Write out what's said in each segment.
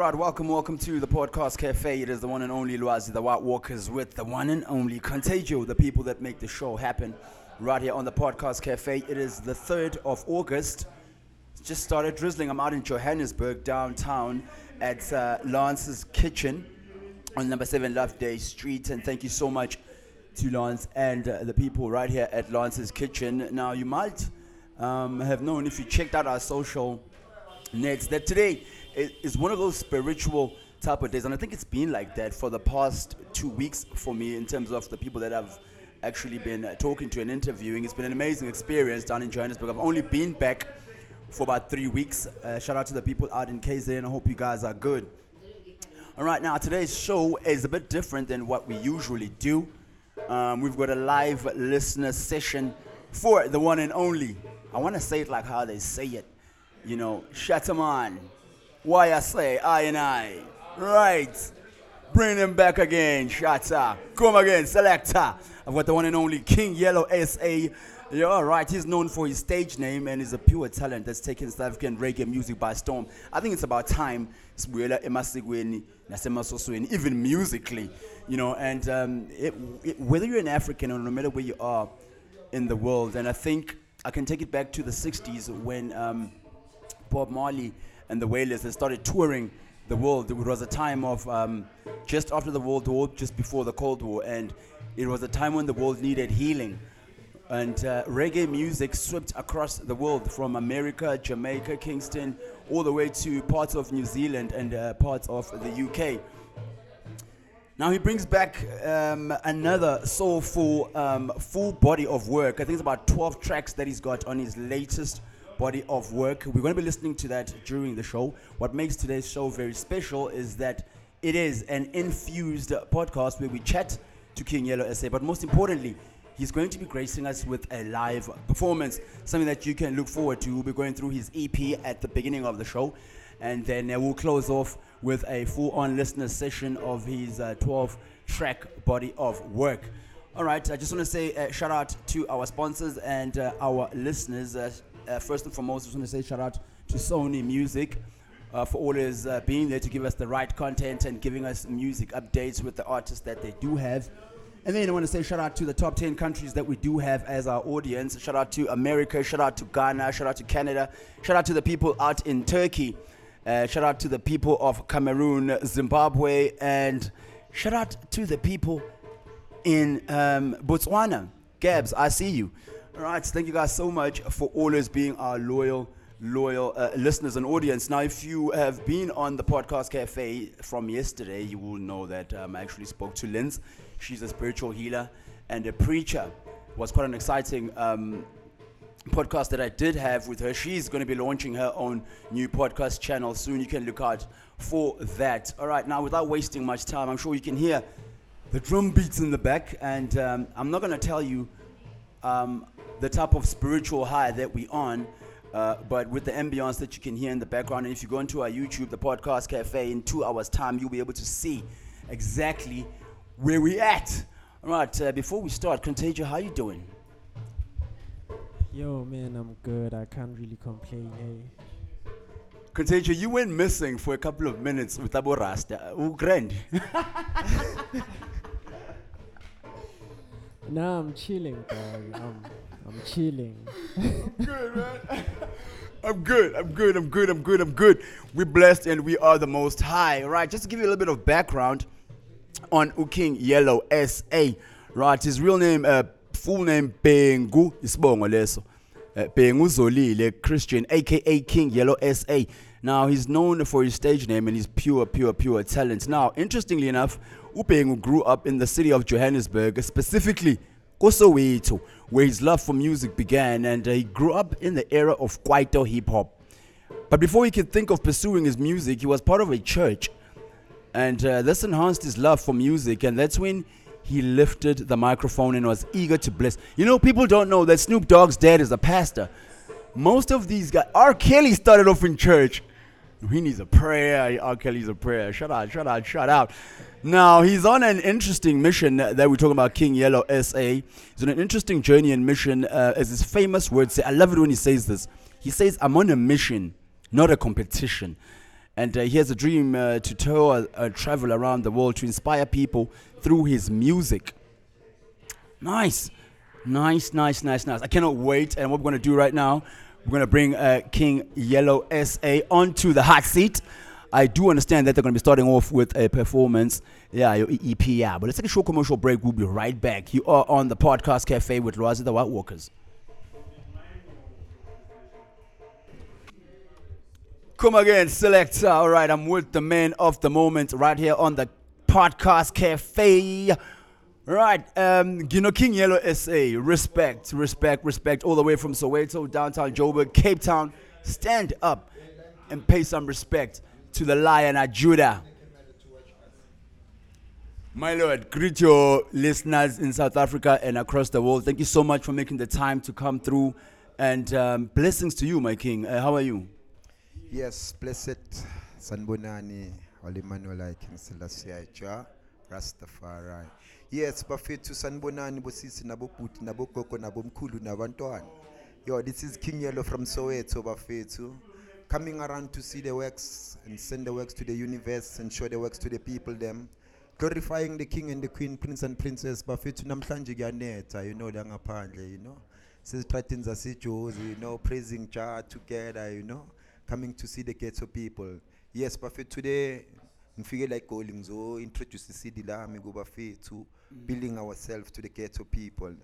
right, welcome, welcome to the Podcast Cafe. It is the one and only Luazi, the White Walkers, with the one and only Contagio, the people that make the show happen. Right here on the Podcast Cafe. It is the 3rd of August. It's just started drizzling. I'm out in Johannesburg, downtown, at uh, Lance's Kitchen on number 7 Loveday Street. And thank you so much to Lance and uh, the people right here at Lance's Kitchen. Now, you might um, have known if you checked out our social nets that today it is one of those spiritual type of days, and I think it's been like that for the past two weeks for me in terms of the people that I've actually been uh, talking to and interviewing. It's been an amazing experience down in Johannesburg. I've only been back for about three weeks. Uh, shout out to the people out in KZN. I hope you guys are good. All right, now today's show is a bit different than what we usually do. Um, we've got a live listener session for the one and only. I want to say it like how they say it. You know, Shataman. Why I say I and I. Right. Bring them back again, Shatta. Come again, selector. I've got the one and only King Yellow SA. All right. He's known for his stage name and is a pure talent that's taken South African reggae music by storm. I think it's about time sibuyela emasikweni nasemasosweni, even musically, you know. And um, it, it, whether you're an African or no matter where you are in the world, and I think I can take it back to the 60s when um, Bob Marley and the Wailers they started touring the world. It was a time of um, just after the World War, just before the Cold War, and it was a time when the world needed healing. And uh, reggae music swept across the world from America, Jamaica, Kingston, all the way to parts of New Zealand and uh, parts of the UK. Now he brings back um, another soulful, um, full body of work. I think it's about 12 tracks that he's got on his latest body of work. We're going to be listening to that during the show. What makes today's show very special is that it is an infused podcast where we chat to King Yellow SA, but most importantly, he's going to be gracing us with a live performance, something that you can look forward to. We'll be going through his EP at the beginning of the show, and then uh, we'll close off with a full on listener session of his uh, 12 track body of work. All right, I just want to say uh, shout out to our sponsors and uh, our listeners. Uh, first and foremost, I just want to say shout out to Sony Music. Uh, for always uh, being there to give us the right content and giving us music updates with the artists that they do have. And then I want to say shout out to the top 10 countries that we do have as our audience. Shout out to America, shout out to Ghana, shout out to Canada, shout out to the people out in Turkey, uh, shout out to the people of Cameroon, Zimbabwe, and shout out to the people in um, Botswana. Gabs, I see you. All right, thank you guys so much for always being our loyal, loyal uh, listeners and audience. Now, if you have been on the podcast cafe from yesterday, you will know that um, I actually spoke to Linz. She's a spiritual healer and a preacher. It was quite an exciting um, podcast that I did have with her. She's going to be launching her own new podcast channel soon. You can look out for that. All right, now without wasting much time, I'm sure you can hear the drum beats in the back, and um, I'm not going to tell you um, the type of spiritual high that we on. Uh, but with the ambience that you can hear in the background, and if you go into our YouTube, the podcast cafe, in two hours' time, you'll be able to see exactly where we're at. All right, uh, before we start, Contagio, how you doing? Yo, man, I'm good. I can't really complain. Hey. Contagio, you went missing for a couple of minutes with Abu Rasta. Uh, grand. Nah, I'm chilling, dog. I'm chilling. I'm good, man. I'm good. I'm good. I'm good. I'm good. I'm good. We're blessed and we are the most high. Right. Just to give you a little bit of background on Uking Yellow SA. Right. His real name, uh, full name, Bengu Isbongo Leso. Uh, Bengu Zolile Christian, aka King Yellow SA. Now he's known for his stage name and his pure, pure, pure talent. Now, interestingly enough, Upengu grew up in the city of Johannesburg, specifically Kosoweto, where his love for music began, and uh, he grew up in the era of Kwaito hip hop. But before he could think of pursuing his music, he was part of a church, and uh, this enhanced his love for music, and that's when he lifted the microphone and was eager to bless. You know, people don't know that Snoop Dogg's dad is a pastor. Most of these guys, R. Kelly started off in church. He needs a prayer. R. Kelly's a prayer. Shut out, shut out, shut out. Now, he's on an interesting mission that we're talking about King Yellow SA. He's on an interesting journey and mission, uh, as his famous words say. I love it when he says this. He says, I'm on a mission, not a competition. And uh, he has a dream uh, to tour, travel around the world to inspire people through his music. Nice. Nice, nice, nice, nice. I cannot wait. And what we're going to do right now, we're going to bring uh, King Yellow SA onto the hot seat. I do understand that they're going to be starting off with a performance. Yeah, your EP, yeah. But let's take a short commercial break. We'll be right back. You are on the Podcast Cafe with Razi the White Walkers. Come again, selector. All right, I'm with the man of the moment right here on the Podcast Cafe. Right, um, you know, King Yellow SA, respect, respect, respect, all the way from Soweto, downtown Joburg, Cape Town. Stand up and pay some respect to the Lion of Judah. My Lord, greet your listeners in South Africa and across the world. Thank you so much for making the time to come through. And um, blessings to you, my King. Uh, how are you? Yes, blessed Sanbonani Olimanuela King Selassie Rastafari. Yes, bafethu sanibonani bosisi nabobhuti nabogogo nabomkhulu nabantwana. Yo, this is King Yellow from Soweto bafethu. Coming around to see the works and send the works to the universe and show the works to the people them. Glorifying the king and the queen, prince and princess bafethu namhlanje kuyanetha you know la ngaphandle you know. Sizitratini zaseJozi you know praising Jah together you know coming to see the ghetto people. Yes, bafethu today ngifike la eGoli ngizo introduce iCD lami kubafethu mm. building ourselves to the ghetto people.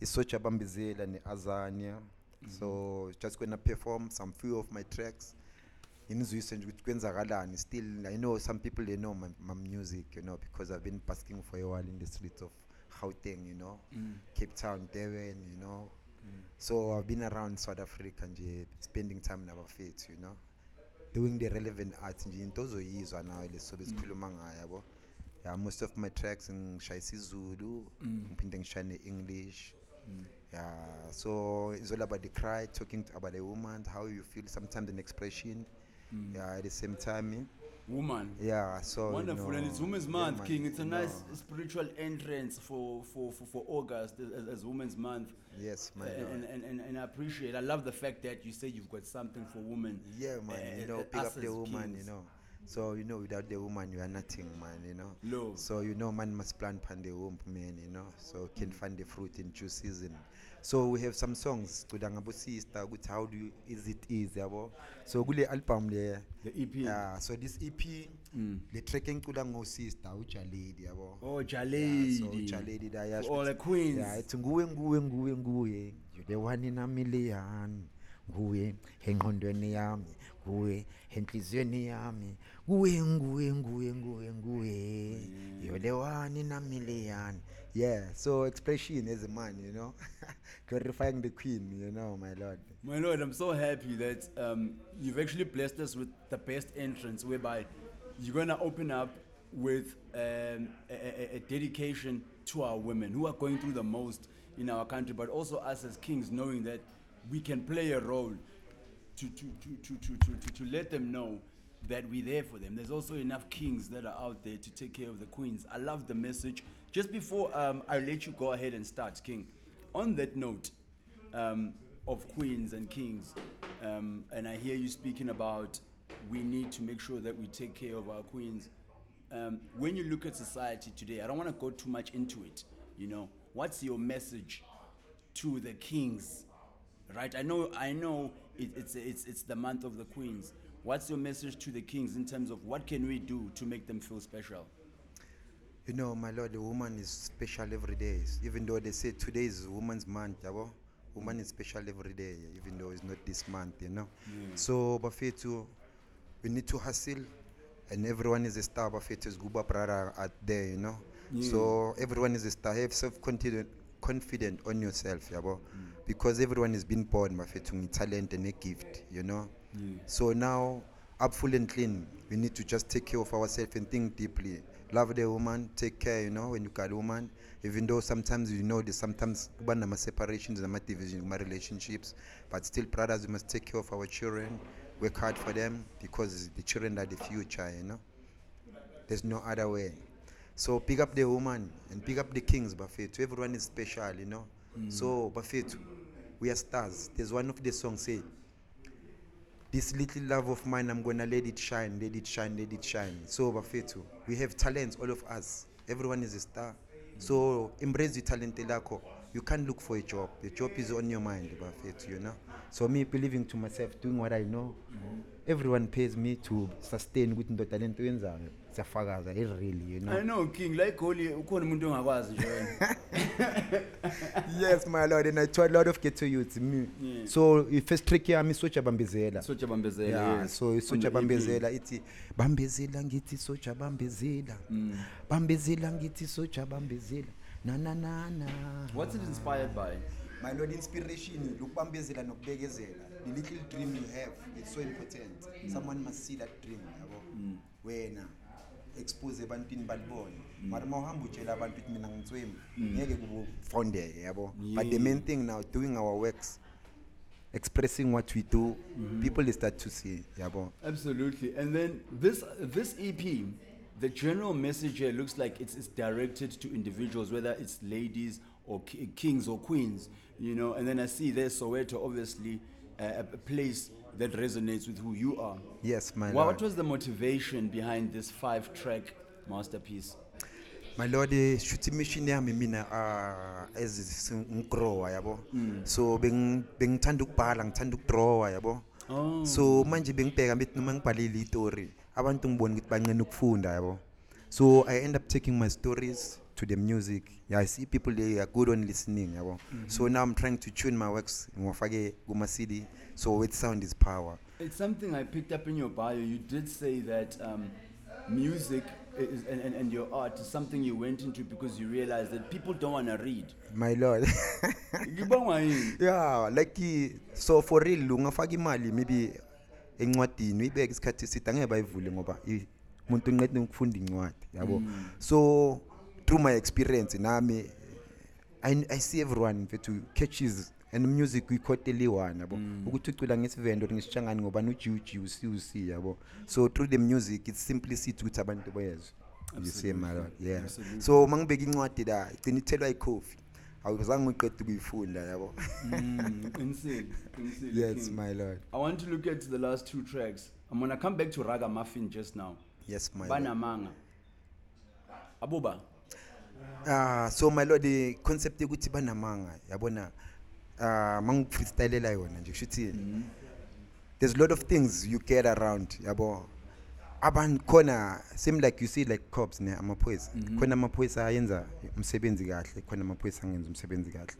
Isoja Bambizela neAzania. So mm-hmm. just gonna perform some few of my tracks. Inizwise nje ukuthi kwenzakalani still I know some people they know my, my music you know because I've been basking for a while in the streets of Gauteng you know mm. Cape Town Durban you know. Mm. So I've been around South Africa nje spending time nabafethu you know doing the relevant art nje into ozoyizwa nawe lesobe mm. sikhuluma ngayo yabo. Yeah most of my tracks ngishaya isiZulu ngiphinde ngishaya ne-English. Yeah so it's all about the cry talking to, about a woman how you feel sometimes an expression yeah at the same time eh, Woman. yeah so you Wonderful, and it's Women's Month, man, King. It's a nice know. spiritual entrance for, for, for, for August as, as Women's Month. yes my and, and, and, and, I appreciate. I love the fact that you say you've got something for women. Yeah, man. you uh, know, uh, pick up the woman. kings. You know, so you know, without the woman, you are nothing, man. You know. Lo. So you know, man must plant pan the womb, man. You know, so can find the fruit in due season. So we have some songs to ngabo sister. With how do you is it easy, yabo? So kule album le. The EP. Yeah. So this EP, Mm. the trekking to ngo sister, uja lady, yabo. Oh, Yeah, Jalady. so uja lady da yasho all ukuthi- the queens. yeah, it's nguwe nguwe nguwe nguwe you're the one in a million nguwe engqondweni yami nguwe enhliziyweni yami nguwe nguwe nguwe nguwe nguwe you're the one in a million yeah so expression as a man you know glorifying the queen you know my lord My lord, I'm so happy that um, you've actually blessed us with the best entrance, whereby you're gonna open up with um, a, a, dedication to our women who are going through the most in our country, but also us as kings, knowing that we can play a role to, to, to, to, to, to, to let them know that we're there for them. There's also enough kings that are out there to take care of the queens. I love the message. Just before um, I let you go ahead and start, King, on that note um, of queens and kings, um, and I hear you speaking about we need to make sure that we take care of our queens. Um, when you look at society today, I don't want to go too much into it. You know, what's your message to the kings right i know i know it, it's it's it's the month of the queens what's your message to the kings in terms of what can we do to make them feel special you know my lord the woman is special every day. Even though they say today is woman's month yabo woman is special every day even though it's not this month you know? Mm. So bafethu we need to hustle and everyone is a star. Bafethu is guba brother out there you know? Mm. So everyone is a star. Have self confident confident on yourself yabo? Mm. Because everyone is been born bafethu ngi-talent and a gift you know? So now up full and clean we need to just take care of ourselves and think deeply love the woman take care you know when you got a woman even though sometimes you know there's sometimes kuba nama-separations nama-division kuma-relationships but still brothers we must take care of our children work hard for them because the children are the future you know. There's no other way. So pick up the woman and pick up the kings bafethu. Everyone is special you know. Mm. So bafethu we are stars. There's one of the songs say this little love of mine i'm gonna let it shine let it shine let it shine. So bafethu we have talents all of us. Everyone is a star. So embrace the talent lakho. You can't look for a job. The job is on your mind bafethu you know? So me believing to myself doing what i know everyone pays me to sustain ukuthi ndoda lento yenzayo siyafakaza i-really you know I know King la igoli ukhona umuntu ongakwazi nje yes my lord and i told a lot of ghetto youths me Yeah. so i-first trick yami isoja bambezela Sotsha bambezela. yeah yes. so isoja bambezela ithi bambezela ngithi soja bambezela Mm. bambezela ngithi soja bambezela na na na na What's it inspired by? my lord inspiration lokubambezela nokubekezela the little dream you have it's so important. Mm. Someone must see that dream yabo. Mm. Wena expose ebantwini balibone mm. mara uma uhamba utshela abantu ukuthi mina ngitswemi ngeke kubufondeke yabo. But the main thing now doing our works expressing what we do mm-hmm. people they start to see yabo. Absolutely. And then this this EP, the general message here looks like it's, it's directed to individuals, whether it's ladies or kings or queens, you know. And then I see there's Soweto, obviously, a a place that resonates with who you are. yes my What, lord what was the motivation behind this five-track masterpiece? my lord shuthi mission yami mina uh, as ngigrower yabo so beng- bengithanda ukubhala ngithanda ukudrawa yabo Oh. so manje bengibheka bethi noma ngibhalile itori abantu ngibona ukuthi bancane ukufunda yabo so i end up taking my stories to the music. Yeah, i see people they are good on listening yabo. So now i'm trying to tune my works ngiwafake kuma-cd so with sound is power. It's something I picked up in your bio. You did say that um, music is, and, and, and your art is something you went into because you realized that people don't want to read. my lord. Yeah like so for real ungafaka imali maybe encwadini uyibeke isikhathi eside angeke bayivule ngoba umuntu uncede ukufunda incwadi yabo. So through my experience nami I, i see everyone mfethu catches and music uyikhoteliwana yabo ukuthi ucula ngesivendo ngesishangani ngoba ujuji usi usi yabo. So through the music it's simplicity ukuthi abantu bezwe you see my lord yeah. Absolutely. so uma ngibeka incwadi la igcina ithelwa ikhofi awuzange uyiqeda ukuyifunda yabo. Mm, yes my lord. I want to look at the last two tracks. I'm gonna come back to Raga Muffin just now. yes my Banamanga. Abuba. Ah so my lord the concept yokuthi banamanga yabona? Ah mangifreestylela yona nje kushuthi there's a lot of things you get around yabo? Abantu khona same like you see like cops ne amaphoyisa. Khona amaphoyisa ayenza umsebenzi kahle khona amaphoyisa angenza umsebenzi kahle.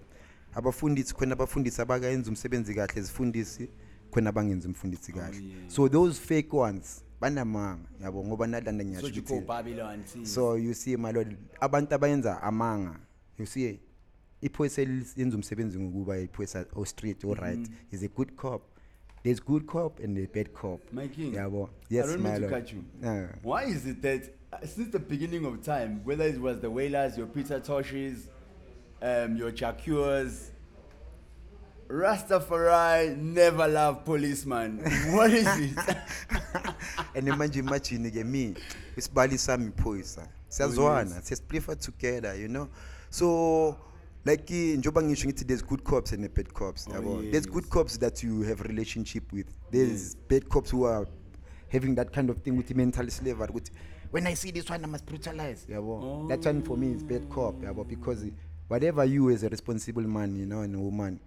Abafundisi khona abafundisi abakayenza umsebenzi kahle izifundisi khona abangenza umfundisi kahle. Yeah. so those fake ones banamanga yabo ngoba nalanda So ngiyasho you ukuthi call Babylon. see. so you see my lord abantu abayenza amanga you see iphoyisa yenza umsebenzi ngokuba iphoyisa o-street o-right is a good cop there's good cop and a bad cop My king. yabo I yes don't my mean to lord you. Why is it that uh, since the beginning of time, whether it was the Wailers, your Peter Toshes, um, your Jah Cures, Rastafari never love policeman? what is it? and manje imagine ke me isibali sami iphoyisa siyazwana siyasplifa together you know? So like njengoba ngisho ngithi there's good cops and bad cops Oh, yabo there's good cops that you have relationship with. There's bad cops who are having that kind of thing with mental slavery ukuthi when i see this one i must brutalize. Yabo? That one for me is bad cop yabo? Because whatever you as a responsible man you know and a woman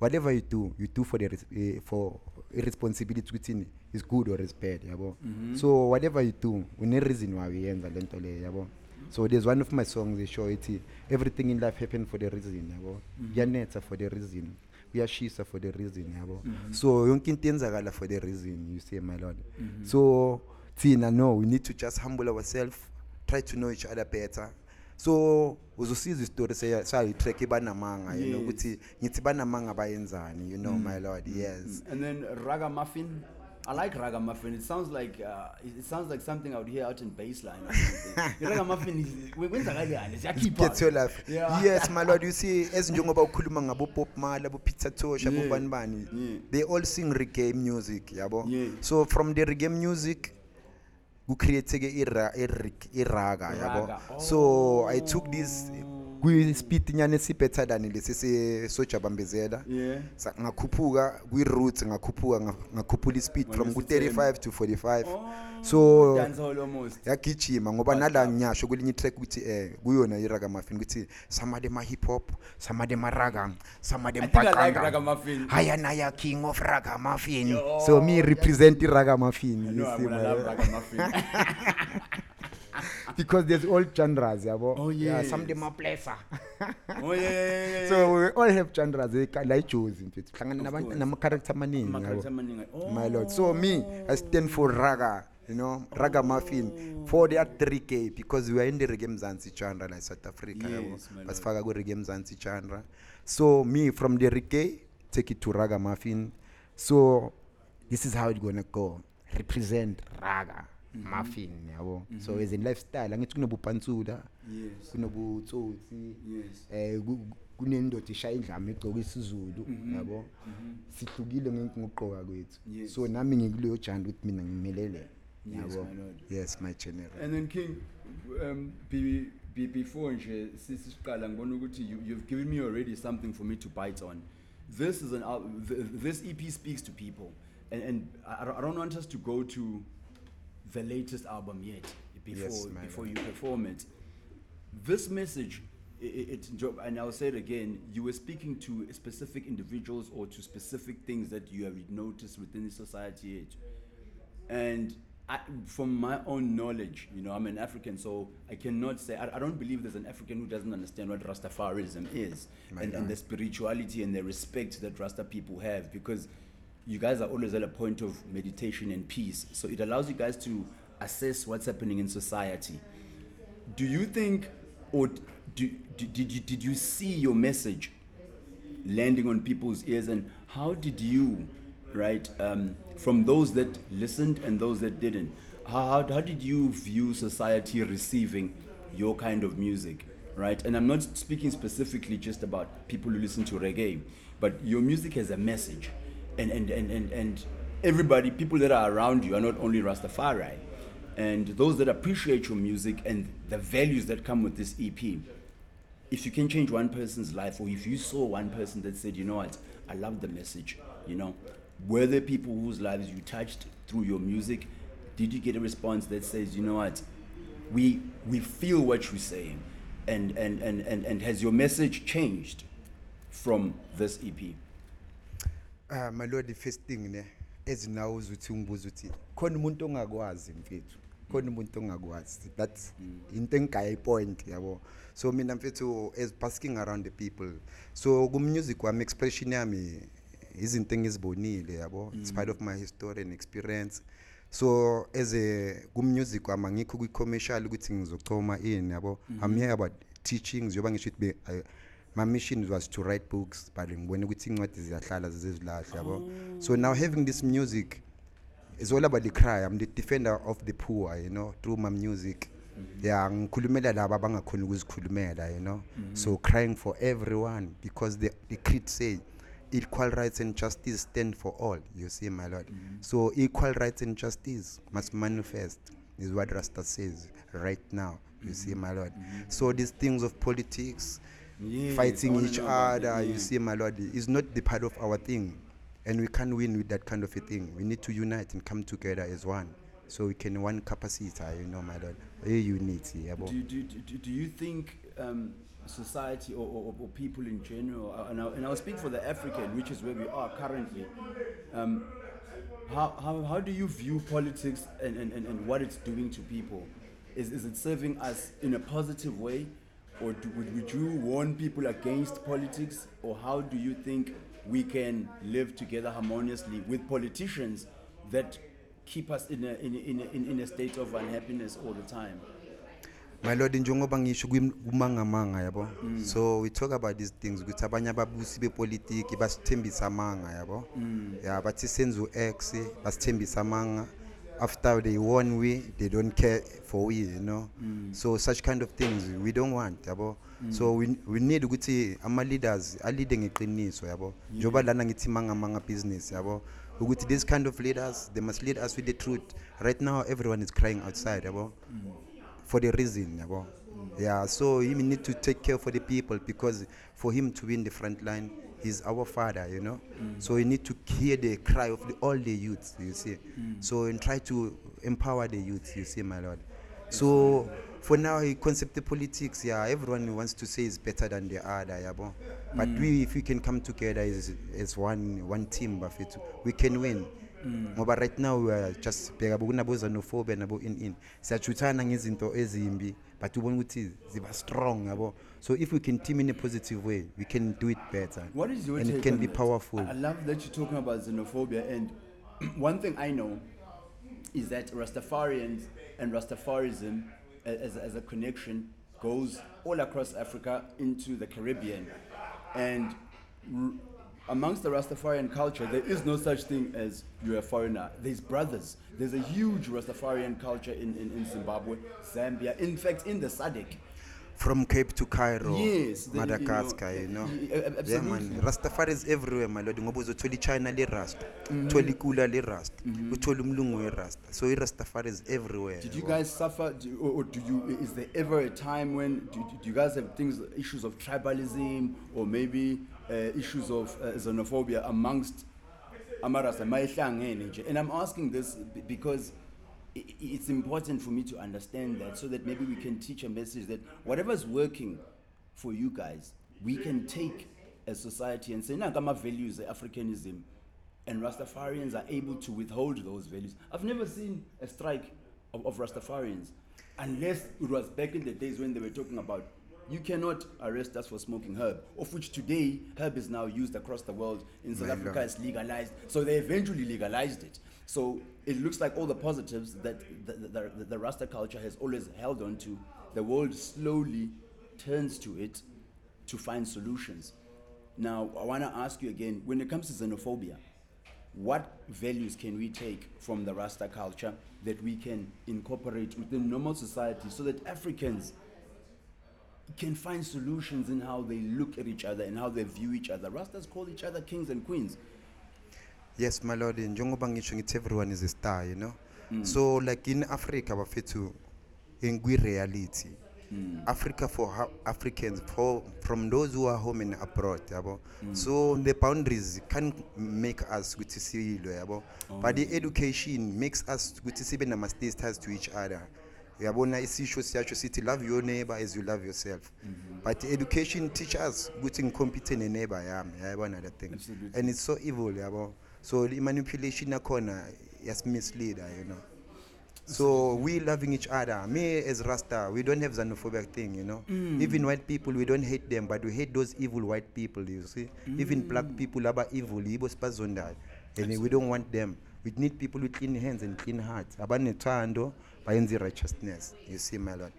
whatever you do you do for the eh, for a responsibility ukuthi is good or is bad yabo? Mhm. So whatever you do une reason why we uyenza le yabo? Mhm. So there's one of my songs they show it everything in life happen for the reason yabo? Mhm. Kuyanetha for the reason kuyashisa for the reason yabo? So yonke into yenzakala for the reason you see my lord. So thina no we need to just humble ourselves try to know each other better so uzosiza isitori sayitrack banamanga you know Yes. ukuthi ngithi banamanga bayenzani you know my lord yes and then Ragamuffin. I like Ragamuffin. It sounds like uh, it sounds like something I would hear out in baseline. Or something. Ragamuffin is kwenzakalani? Siyakhipha. get your life Yeah. yes my lord you see ezinjengoba ukhuluma ngabo Bob Marley abo Peter Tosh abo Yeah. bani bani Yeah. they all sing reggae music yabo Yeah. so from the reggae music ira iraga yabo? So i took this kwi-speed nyana esibetha than lesi sojabambezela. Yeah. ngakhuphuka kwi-route ngakhuphuka ngakhuphula i-speed from ku-35 to 45 oh, so yagijima ngoba nala ngiyasho kwelinye i-track ukuthi um kuyona iragamafin ukuthi samade ma-hip hop samade maragam samade mbaqanga hayanaya king of ragamafin so mi represent iragamafin isimo ragamuffin. because there's all genres yabo Oh, yeah, some yes. them are pleasure oh yeah, yeah, yeah, yeah. so we all have genres la ijozi mfethu hlangana nama-character amaningi. Oh. my lord so me i stand for raga you know raga muffin for the 3k because we are in the reggae mzansi genre like south africa yabo. Yes, basifaka kwi-reggae mzansi genre so me from the reggae take it to raga muffin so this is how it gonna go represent raga Mm-hmm. muffin yabo so as in lifestyle angithi kunobupantsula Yes. kunobutsotsi Yes. eh ku- ku- kunendoda ishaya indlama egcoka isizulu yabo sihlukile ngokugqoka kwethu Mm-hmm. Yes. so nami ngikuleyo janda ukuthi mina ngimelele yabo yes my general And then King, um, be, be, before nje sisi siqala ngibona ukuthi you, you've given me already something for me to bite on. This is an al- th- this EP speaks to people, and and I, I I don't want us to go to the latest album yet before Yes, before lord. you perform it. This message, i- i- it, and I'll say it again, you were speaking to specific individuals or to specific things that you have noticed within the society yet. And I, from my own knowledge, you know, I'm an African, so I cannot say, I, I don't believe there's an African who doesn't understand what Rastafarism is and, and the spirituality and the respect that Rasta people have because you guys are always at a point of meditation and peace. So it allows you guys to assess what's happening in society. Do you think, or did, you, did you see your message landing on people's ears and how did you right um, from those that listened and those that didn't how, how did you view society receiving your kind of music right and i'm not speaking specifically just about people who listen to reggae but your music has a message and and and and, and everybody people that are around you are not only rastafari. And those that appreciate your music and the values that come with this ep if you can change one person's life or if you saw one person that said you know what? I love the message you know? Were there people whose lives you touched through your music? Did you get a response that says you know what? We we feel what you're saying and and and and, and has your message changed from this ep ah my lord the first thing ne ezinawo uzuthi ungibuza ukuthi khona umuntu ongakwazi mfethu khona umuntu ongakwazi. That's into engigaya ipoint yabo. So mina mfethu as basking around the people so kummusic wami expression yami izinto engizibonile yabo. It's part of my history and experience. So as a kummusic wami angikho kwi-commercial ukuthi ngizochoma ini yabo. I'm here about teaching njengoba ngisho ukuthi be- I- my mission was to write books but ngibone ukuthi incwadi ziyahlala zize zilahle yabo mm. so now having this music it's all about the cry. I'm the defender of the poor you know through my music. Mm-hmm. Yeah ngikhulumela laba abangakhona ukuzikhulumela you know? Mm-hmm. So crying for everyone because the, the creed say equal rights and justice stand for all you see my lord. Mm-hmm. So equal rights and justice must manifest is what rasta says right now you see my lord. So these things of politics Yes, I fighting each know about other you see my lord is not the part of our thing and we can't win with that kind of a thing we need to unite and come together as one so we can one capacity you know my lord a unity yabo. Do, do, do, do you think um, society or, or, or people in general, uh, and, I, and I'll speak for the African, which is where we are currently, um, how, how, how do you view politics and, and, and, and what it's doing to people? Is, is it serving us in a positive way? Or do, would, would you warn people against politics? Or how do you think we can live together harmoniously with politicians that keep us in a, in, in, a, in, in a state of unhappiness all the time? my lord njengoba ngisho kumangamanga yabo. Mm. So we talk about these things. Ukuthi abanye ababusi bepolitiki basithembisa amanga yabo. Mm. Ya bathi senze eh, u-x basithembisa amanga after they won we they don't care for we you know. Mm. So such kind of things we don't want yabo. Mm. So we, we need ukuthi ama-leaders alide ngeqiniso yabo. Njengoba lana ngithi mangamanga business yabo. Ukuthi these kind of leaders they must lead us with the truth. Right now everyone is crying outside yabo. Mm. For the reason yabo. Yeah so he need to take care for the people because for him to be in the front line he's our father you know? So we need to hear the cry of the, all the youths you see. So and try to empower the youths you see my lord. So for now he concept politics yeah everyone wants to say is better than the other yabo but we if we can come together as, as one one team we can win. Ngoba right now we are just bheka kunabo xenophobia nabo in in. Siyajuthana ngezinto ezimbi but ubona ukuthi ziba strong yabo so if we can team in a positive way we can do it better What is your and it can be that? powerful I I love that you're talking about xenophobia, and one thing I know is that Rastafarians and Rastafarism as, as a connection goes all across Africa into the Caribbean. And r- amongst the Rastafarian culture, there is no such thing as you're a foreigner. There's brothers. There's a huge Rastafarian culture in, in, in Zimbabwe, Zambia, in fact, in the SADC. From cape to cairo Yes, you know, madagascar you know, y- y- a- yeah man absolutely. rastafari is everywhere my lord ngoba uzothola ichina le-rasta Mm-hmm. uthola ikula le-rasta uthole umlungu we-rasta so irastafari is everywhere Did you guys suffer, do, or, do you? Is there ever a time when do, do you guys have things, issues of tribalism, or maybe uh, issues of uh, xenophobia amongst Amaras and Maihlangene nje? And I'm asking this because it's important for me to understand that, so that maybe we can teach a message that whatever's working for you guys, we can take as society and say, "Nakama values Africanism." and Rastafarians are able to withhold those values. I've never seen a strike of, of Rastafarians, unless it was back in the days when they were talking about you cannot arrest us for smoking herb, of which today herb is now used across the world. In South Africa, it's legalized. So they eventually legalized it. So it looks like all the positives that the, the, the, the Rasta culture has always held on to, the world slowly turns to it to find solutions. Now, I want to ask you again when it comes to xenophobia, what values can we take from the Rasta culture that we can incorporate within normal society so that Africans can find solutions in how they look at each other and how they view each other? Rastas call each other kings and queens. yes my lord njengoba ngisho ngithi everyone is a star you know Mm. so like in africa bafethu in reality Mm. africa for ha- africans for from those who are home and abroad yabo Mm. so the boundaries can make us ukuthi silwe yabo Oh. but the education makes us ukuthi sibe nama-status to each other uyabona isisho siyasho sithi love your neighbor as you love yourself. Mm-hmm. but education teach us ukuthi ngikhompithe neneighbor yami. Yayibona that thing. Absolutely. and it's so evil yabo. So i-manipulation yakhona yasimisleader you know. So we loving each other. Me as rasta we don't have xenophobic thing you know. Even white people we don't hate them but we hate those evil white people you see. Even black people aba evil yibo sibazondayo. And we don't want them. We need people with clean hands and clean hearts. Abanethando Bayenzi Righteousness. You see, my Lord.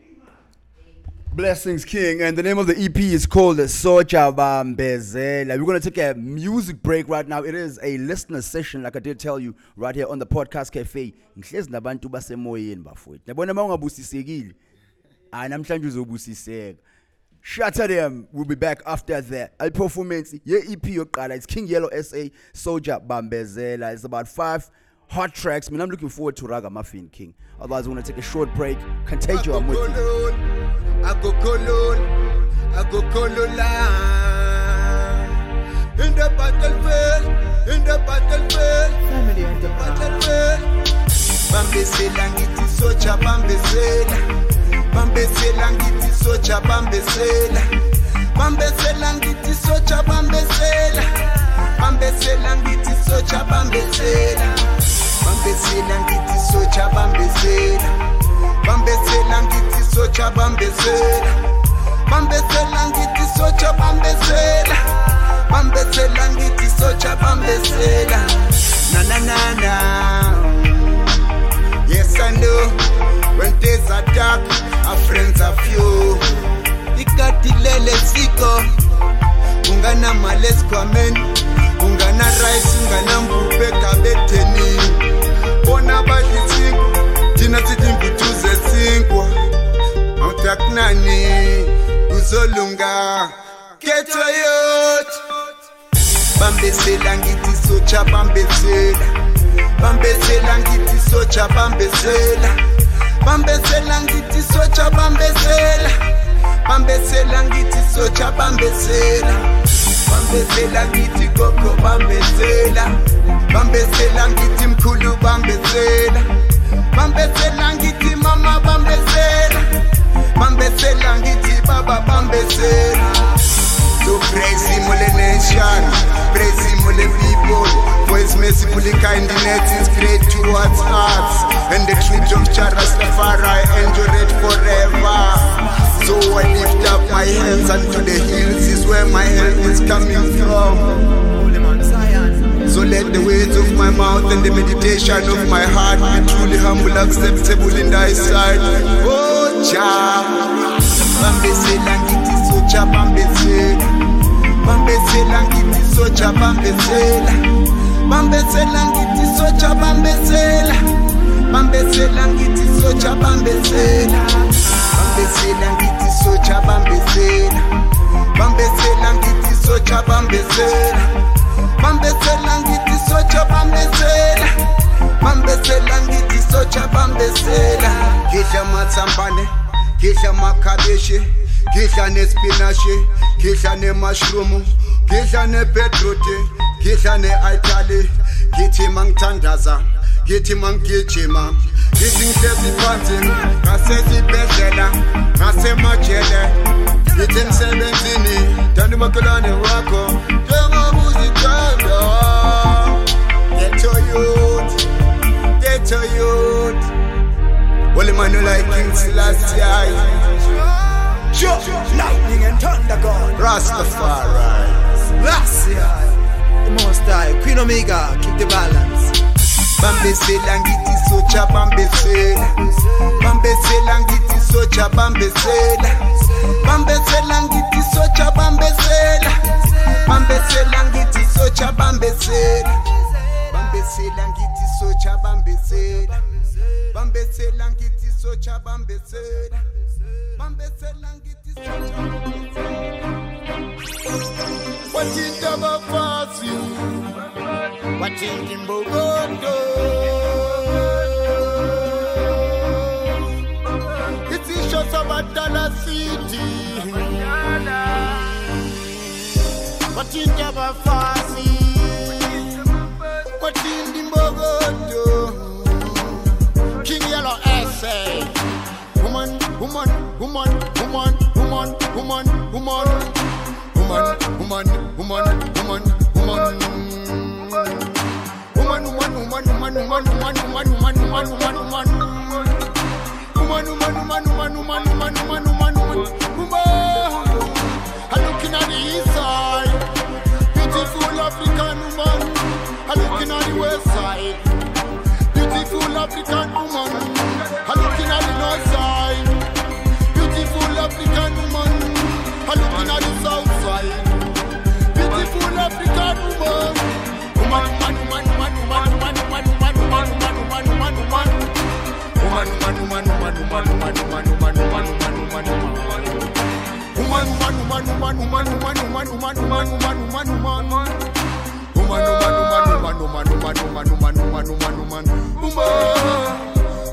Blessings, King. And the name of the EP is called Soja Bambezela. We're going to take a music break right now. It is a listener session, like I did tell you, right here on the Podcast Cafe. Ngihlezi nabantu basemoyeni bafowethu. Yabona uma ungabusisekile, hayi namhlanje uzobusiseka. Shatter them. Um, we'll be back after that. A performance. Yeah, EP yokuqala. It's King Yellow SA Soldier Bambezela. It's about 5 hard tracks. I mean, I'm looking forward to Raga Muffin King. Otherwise, we're going to take a short break. Contagio, I'm with you. In the battlefield, in the battlefield, in the battlefield. Bambesela ngithi socha bambesela, bambesela ngithi socha bambesela, bambesela ngithi socha bambesela. Bambesela ngithi socha bambesela. Bambesela ngithi socha bambesela. bambesela ngithi socha bambesela bambesela ngithi socha bambesela bambesela ngithi socha bambesela na na na na. Yes i know. When there's attack our friends are few. Ikati lele siko. Ungana mali esikhwameni ungana rice nganambubheka bedhenini bona badla isinkwa thina sithi mbuthu zesinkwa awudakunani kuzolunga ketho yothi bambezela ngithi sotsha bambezela bambezela ngithi sotsha bambezela bambezela ngithi sotsha bambezela bambezela ngithi sotsha bambezela bambesela ngithi gogo bambesela bambesela ngithi mkhulu bambesela bambesela ngithi mama bambesela bambesela ngithi baba bambesela to praise him all the nation, praise him all the people. For his mercifully kindness is great towards us. And the truth of endure it forever. So I lift up my hands unto the hills, is where my help is coming from. So let the words of my mouth and the meditation of my heart be truly humble, acceptable in thy sight. Oh, Jah, bambesela ngithi socha bambesela bambesela ngithi socha bambesela bambesela ngithi socha bambesela bambezela ngithi soja bambezela bambezela ngithi soja bambezela bambezela ngithi soja bambezela bambezela ngithi soja bambezela bambezela ngithi soja bambezela ngidla amathambane ngidla amakhabeshi ngidla nespinashi ngidla nemashroom ngidla nebhedrudi ngidla ne-itali ngithi mangithandaza. Get him and catch him. Ah. This thing says it passing. I says it better. I say much better. Get them seven zini. Turn the buckle on the rock oh. on. my music driver. Get your youth. Get your youth. Only man who like kings last year. Sure. Lightning and thunder god. Rastafari. Selassie. The most high. Queen Omega. Keep the balance. Bambe bambesela ngithi sotsha bambesela bambesela ngithi sotsha bambesela bambesela Bambe sotsha bambesela bambesela ngithi sotsha bambesela bambesela bambe sotsha bambesela bambesela ngithi sotsha bambesela bambesela ngithi Watching Daba pass you, What in go go. It is shots of a dollar City. Watching Daba pass you, What in go go. King Yellow SA. Woman, woman, woman, woman woman, woman, woman, woman, woman, woman, woman, woman. Woman, woman, woman, woman, woman, woman, woman, woman, woman, woman, woman. Woman, woman, woman, woman, woman, woman, woman, woman, woman, woman. I'm looking at the east side. Beautiful African woman. I'm looking at the west side. Beautiful African woman. I'm looking at the north side. African woman. I'm looking at the south side. Beautiful African woman. Woman, woman, woman, woman, woman, woman, woman, woman, woman, woman, woman, woman. Woman, woman, woman, woman, woman, woman, woman, woman, woman, woman, woman, woman. Woman, woman, woman, woman, woman, woman, woman, woman, woman, woman, woman, woman, woman. Woman, woman, woman, woman, woman, woman, woman, woman, woman, woman, woman.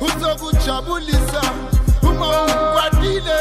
Uzokujabulisa, uma ukwatile,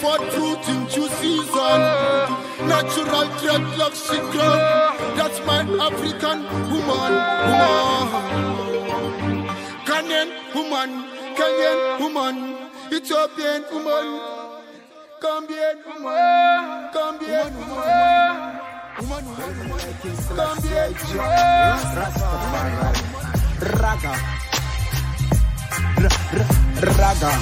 forth fruit in due season. Natural dreadlocks she grow. That's my African woman, woman. Ghanaian woman, Kenyan woman, Ethiopian woman, Gambian woman, Gambian woman. Woman, woman, woman, Gambian Raga. R- r- raga.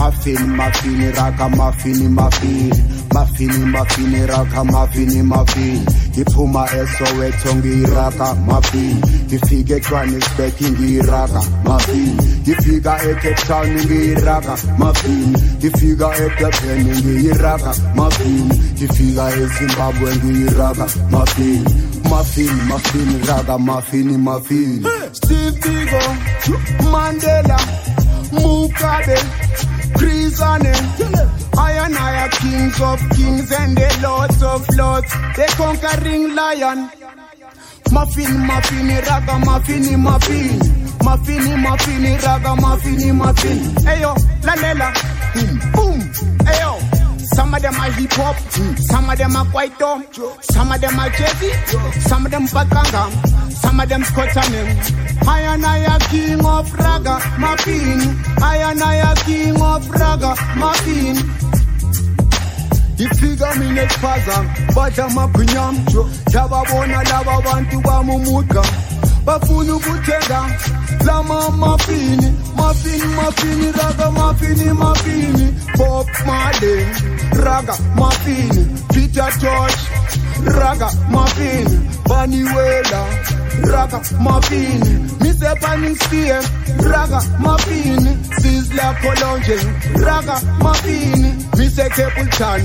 Muffin, muffin, raga, muffin, muffin. Muffin, muffin, raga, muffin, muffin. Iphuma eSoweto ngiyiraga muffin. Ngifike eJohannesburg ngiyiraga muffin. Ngifika eCape Town ngiyiraga muffin. Ngifika eDurban ngiyiraga muffin. Ngifika eZimbabwe ngiyiraga muffin. Muffin muffin raga muffin muffin. Steve Biko Mandela Mugabe Chris Ane I and I are kings of kings and the lords of lords the conquering lion Muffin, muffin, raga, muffin, muffin. Muffin, muffin, raga, muffin, muffin. Ayo, la lela, hmm, boom, boom. Ayo, some of them are hip hop, some of them are quite dumb, some of them are jazzy, some of them bakanga, some of them scotchanem. I and I are king of raga, muffin. I and I are king of raga, muffin. ifika mina esifaza bathi amagwinyam yababona laba bantu bamumuka bafuna ukuthenga lama mafini mafini mafini raga mafini mafini. Bob marley raga mafini. Peter george raga mafini. Baniwela raga mafini. Burning spear raga mafini. Sizzla Kalonji raga mafini. Mise capleton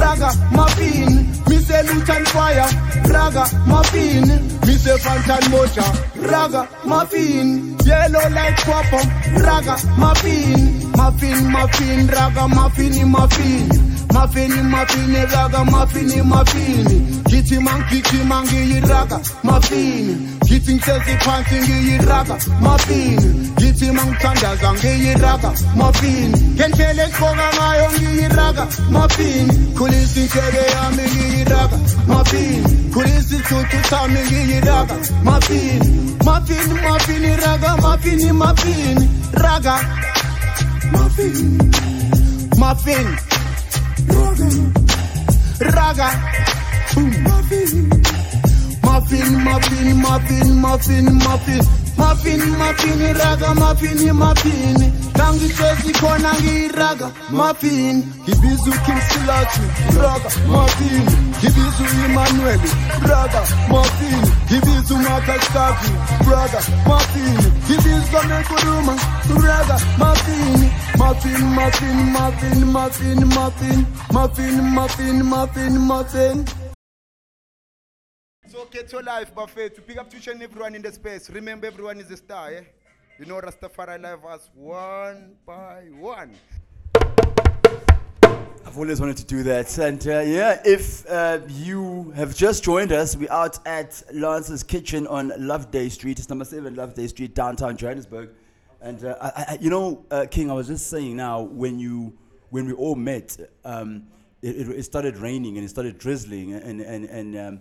raga mafini say Luton fire, raga muffin. Me say Phantom mocha, raga muffin. Yellow like papa, raga muffin. Muffin, muffin, raga muffin, muffin. Muffin, muffin, raga muffin, muffin. Kitty man, kitty man, give raga muffin. Kitting says the pants in give raga muffin. Kitty man, thunders and give raga muffin. Can tell it for a ngayo, give raga muffin. Kulisi sebe yami, give mapini kurisi tsuki tshame yi yi raga mapini mapini mapini raga mapini mapini raga. Mapini mapini raga. Mapini mapini mapini mapini mapini mapini muffin muffin raga muffin muffin. Langihlezi khona ngiyiraga muffin. Ngibiza uking silati raga muffin. Ngibiza uemmanuel raga muffin. Ngibiza umakastafi raga muffin. Ngibiza mekuruma raga muffin. Muffin muffin muffin muffin muffin. Muffin muffin muffin So get your life, Buffet. To pick up each and everyone in the space. Remember, everyone is a star, eh? You know, Rastafari live us one by one. I've always wanted to do that. And uh, yeah, if uh, you have just joined us, we're out at Lance's Kitchen on Loveday Street. It's number seven Loveday Street, downtown Johannesburg. And uh, I, I, you know, uh, King, I was just saying now when you when we all met, um, it, it, it started raining and it started drizzling, and and and um,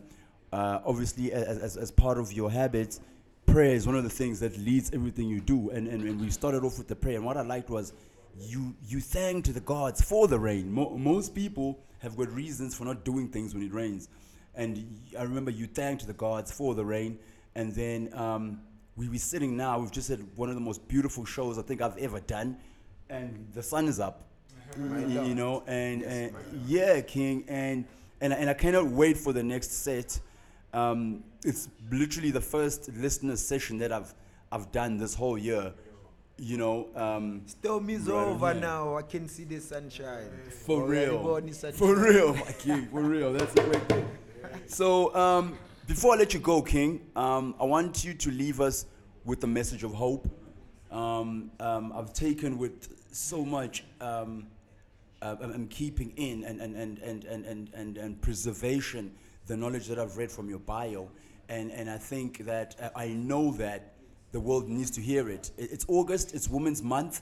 uh, obviously as, as as part of your habits, prayer is one of the things that leads everything you do. And, and and we started off with the prayer, and what I liked was you you thanked the gods for the rain. Mo- most people have got reasons for not doing things when it rains, and I remember you thanked the gods for the rain, and then um, we were sitting now. We've just had one of the most beautiful shows I think I've ever done, and the sun is up, y- you know, and, and yeah, King, and and and I cannot wait for the next set. Um, it's literally the first listener session that I've I've done this whole year. You know, um, Storm is Right over here. now. I can see the sunshine. for Already real. sunshine. For real, my king. For real. That's a great thing. So, um, before I let you go, King, um, I want you to leave us with a message of hope. Um, um, I've taken with so much um, uh, I'm I'm keeping in and, and, and, and, and, and, and, and preservation the knowledge that I've read from your bio. And, and I think that uh, I know that the world needs to hear it. It- It's August, it's Women's Month.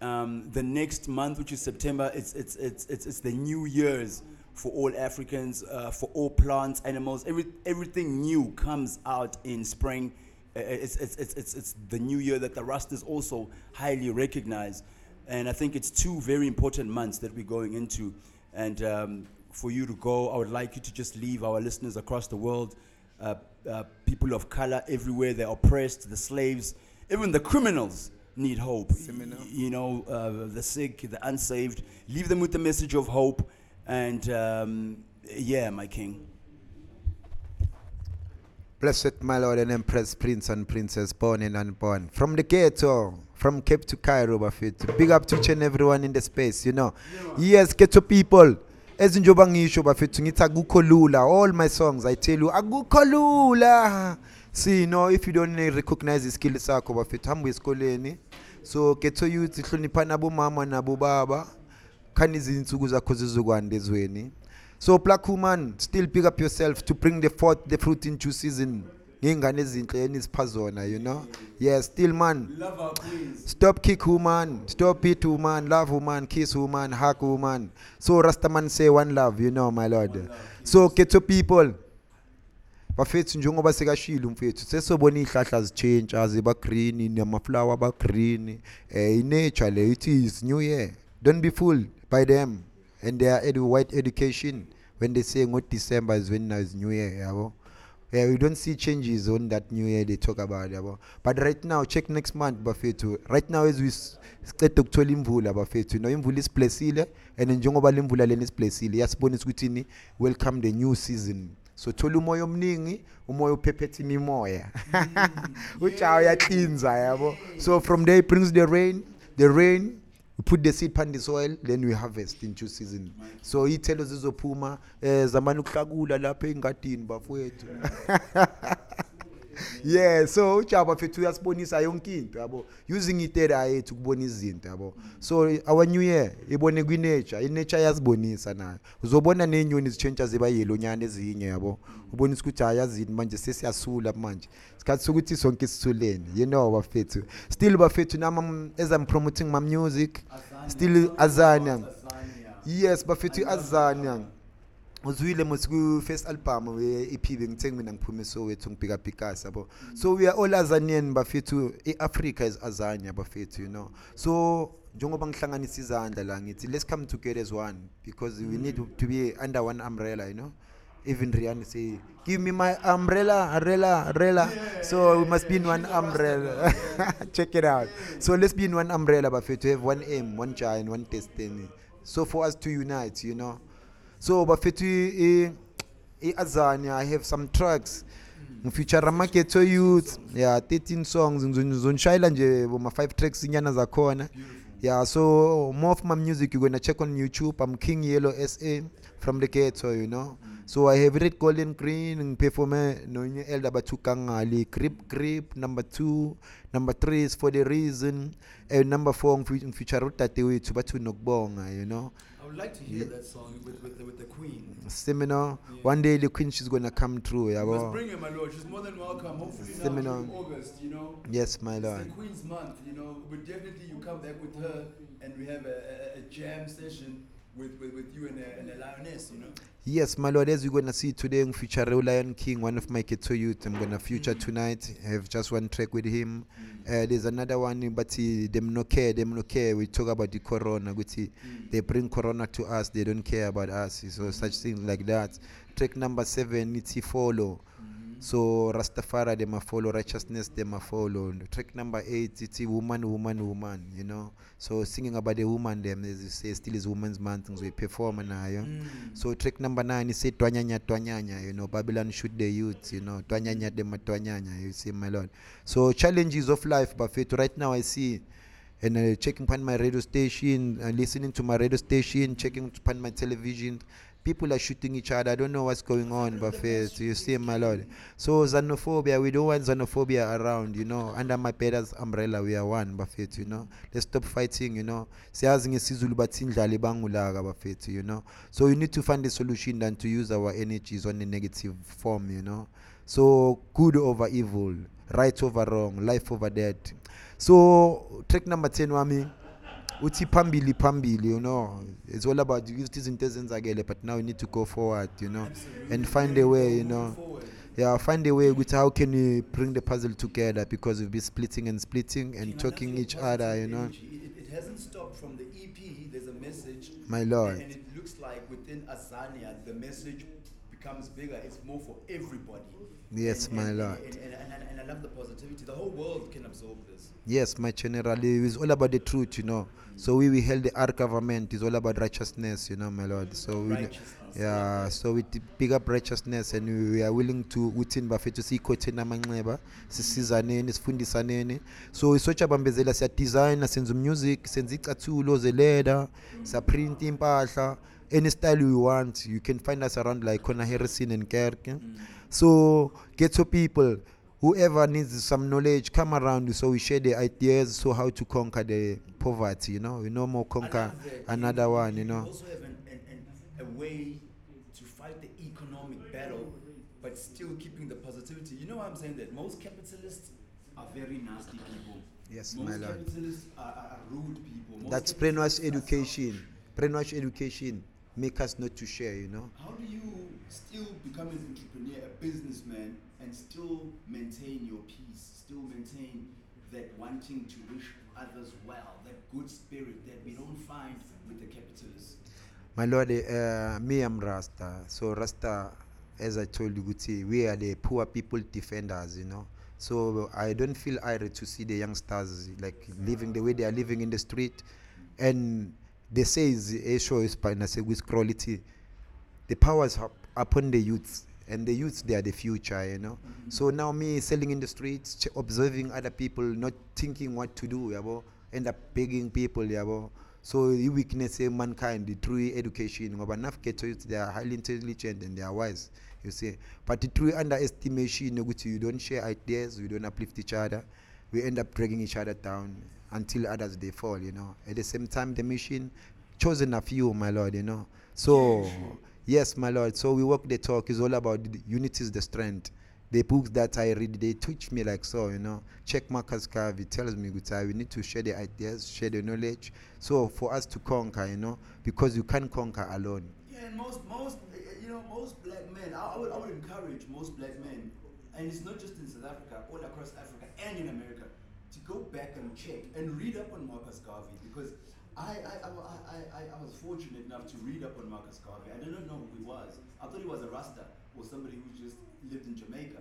Um, the next month, which is September, it's, it's, it's, it's, it's the New Year's for all Africans, uh, for all plants, animals. Every, everything new comes out in spring. It's, it's, it's, it's, it's the new year that the Rastas also highly recognize. And I think it's two very important months that we're going into. And um, for you to go, I would like you to just leave our listeners across the world, uh, uh, people of color everywhere, they're oppressed, the slaves, even the criminals need hope. Seminar. Y- You know, uh, the sick, the unsaved. Leave them with the message of hope. And um, yeah, my king. Blessed my Lord and Empress, Prince and Princess, born and unborn. From the ghetto, from Cape to Cairo, bafethu. Big up to each and everyone in the space, you know. Yes, ghetto people. Ezinjoba ngisho bafethu ngithi akukho lula. All my songs I tell you akukho lula. See, you know, if you don't uh, recognize iskill sakho bafethu hamba esikoleni. So ghetto youth ihlonipha nabo mama nabo baba. Khani izinsuku zakho zizokwanda ezweni. So Black Woman, still pick up yourself to bring the forth the fruit into season. Ngengane ezinhle enizipha zona, you know. Yeah, still man. Stop kick woman, stop beat woman, love woman, kiss woman, hug woman. So Rastaman say one love, you know, my lord. So ghetto people. bafethu njengoba sekashilo umfethu sesobona iy'hlahla zitshintsha ziba green namaflower aba green eh inature le it is new year don't be fooled by them and their edu white education when they say ngo-december is when now is new year yabo yeah, we don't see changes on that new year they talk about yabo but right now check next month bafethu. Right now as we s- siceda ukuthola imvula bafethu. No imvula isiblessile and njengoba le mvula lena isiblessile iyasibonisa ukuthi ni welcome the new season. So thola umoya omningi umoya uphephetha imimoya. Mm. Yabo. So from there it brings the rain the rain we put the seed upon the soil then we harvest into season so iy'thelo zizophuma um zamane ukuhlakula lapha engadini bafowethu. yeah so ujaba fethu uyasibonisa yonke into yabo. Using itera yethu ukubona izinto yabo. So our new year ibone kwi-nature i-nature iyasibonisa nayo. Uzobona ney'nyoni zitshentsha ziba yelonyana ezinye yabo. Ubonisa ukuthi hayi yazini manje sesiyasula manje. Isikhathi sokuthi sonke sisulene you know bafethu. Still bafethu nama as i'm promoting my music still azania. Yes bafethu azania. Uzwile mos ku-first album we-ep bengithe mina ngiphume sowethu ngibhika bhikasi yabo. So we are all azanian bafethu i-africa is azania bafethu you know. So njengoba ngihlanganisa izandla la ngithi let's come together as one because we need to be under one umbrella you know. Even Rihanna say give me my umbrella umbrella umbrella. So we must be in one umbrella. check it out. So let's be in one umbrella bafethu. Have one aim one giant one destiny. So for us to unite you know. So bafite i-azania i have some tracks. Ngifeature amageto youth. Yeah 13 songs. Ngizo- nje boma 5 tracks inyana zakhona. Yeah so more of my music you gonna check on youtube. I'm king yellow sa from the ghetto you know. So i have red golden green. Ngiperforme nonye elder bathukangali grip grip. Number two. Number three is for the reason. And number four ngife- ngifeature udade wethu bathu nokubonga you know would like to hear that song with, with, the, with the queen. seminar one day the queen she's gonna come through must yabo bring her, my lord. She's more than welcome. Hopefully Seminar. in August, you know. yes my It's lord the Queen's month, you know. But definitely you come back with her and we have a, a, a jam session with, with, with you and a, and a lioness, you know. Yes, my lord, as you're gonna see today, I'm featuring Lion King, one of my Keto youth. I'm gonna feature tonight. I have just one track with him. Uh, there's another one, but uh, them no care, them no care. We talk about the corona, but uh, they bring corona to us. They don't care about us. So such things like that. Track number seven, it's follow. So Rastafari them a follow, righteousness them a follow. Track number eight, it's woman, woman, woman. You know. So singing about the woman, them as you say, still is woman's month. We perform now. Yeah? So track number nine is say twanyanya twanyanya, you know, Babylon shoot the youth, you know, twanyanya them twanyanya, you see my lord. So challenges of life, Buffet. Right now I see and uh, checking upon my radio station, uh, listening to my radio station, checking upon my television. People are shooting each other. I don't know what's going on, Buffet. You see, my lord. So xenophobia, we don't want xenophobia around. You know, under my parents' umbrella, we are one, but Buffet. You know, let's stop fighting. You know, siyazi ngesizulu bathi indlala ibangulaka Buffet. You know, so you need to find a solution than to use our energies on a negative form. You know, so good over evil, right over wrong, life over death. So track number 10 wami uthi phambili phambili you know it's all about ukuthi izinto ezenzakele but now you need to go forward you know and find a way you know yeah find a way ukuthi how can we bring the puzzle together because we've been splitting and splitting and talking each other you know It, it, it hasn't stopped from the EP. There's a message. My lord. And, and it looks like within Azania, the message becomes bigger. It's more for everybody. Yes, And- my and- lord. And, and, I love the positivity. The whole world can absorb this. Yes, my general. it's all about the truth, you know. So we we held the our government is all about righteousness, you know, my lord. So we yeah, so we pick up righteousness and we, we are willing to uthini bafethu siyikhothe amanxeba sisizaneni sifundisaneni so isotsha bambezela siya design senza music senza icathulo zeleda siyaprint impahla any style you want you can find us around like Kona Harrison and Kerk so get ghetto people whoever needs some knowledge come around so we share the ideas so how to conquer the poverty you know we no more conquer another one you know also have an, an, an, a way to fight the economic battle, but still keeping the positivity. You know what I'm saying that? Most capitalists are very nasty people. Yes, Most my lord. capitalists are, are, rude people. Most that's brainwash education brainwash education make us not to share you know? How do you still become an entrepreneur, a businessman, and still maintain your peace, still maintain that wanting to wish others well, that good spirit that we don't find with the capitalists? my lord uh, me i'm rasta. So rasta as i told you we are the poor people defenders you know? So i don't feel irate to see the youngsters like living the way they are living in the street. And they say is a show is with quality. The power is up, upon the youths and the youths they are the future you know? Mm-hmm. So now me selling in the streets ch- observing other people not thinking what to do yabo end up begging people yabo. So the weakness of mankind true education ngoba enough ghetto youths they are highly intelligent and they are wise you see. But the true underestimation you don't share ideas you don't uplift each other we end up dragging each other down until others they fall you know. At the same time the mission chosen a few my lord you know. So yes my lord so we walk the talk It's all about the unity is the strength. The books that i read they teach me like so you know. Check marcus garvey tells me good we need to share the ideas share the knowledge. So for us to conquer you know because you can't conquer alone. Yeah, and most, most, you know, most black men, I, I, would, I would encourage most black men, and it's not just in South Africa, all across Africa and in America, to go back and check and read up on Marcus Garvey because I, I, I, I, I, was fortunate enough to read up on Marcus Garvey. I did not know who he was. I thought he was a Rasta or somebody who just lived in Jamaica.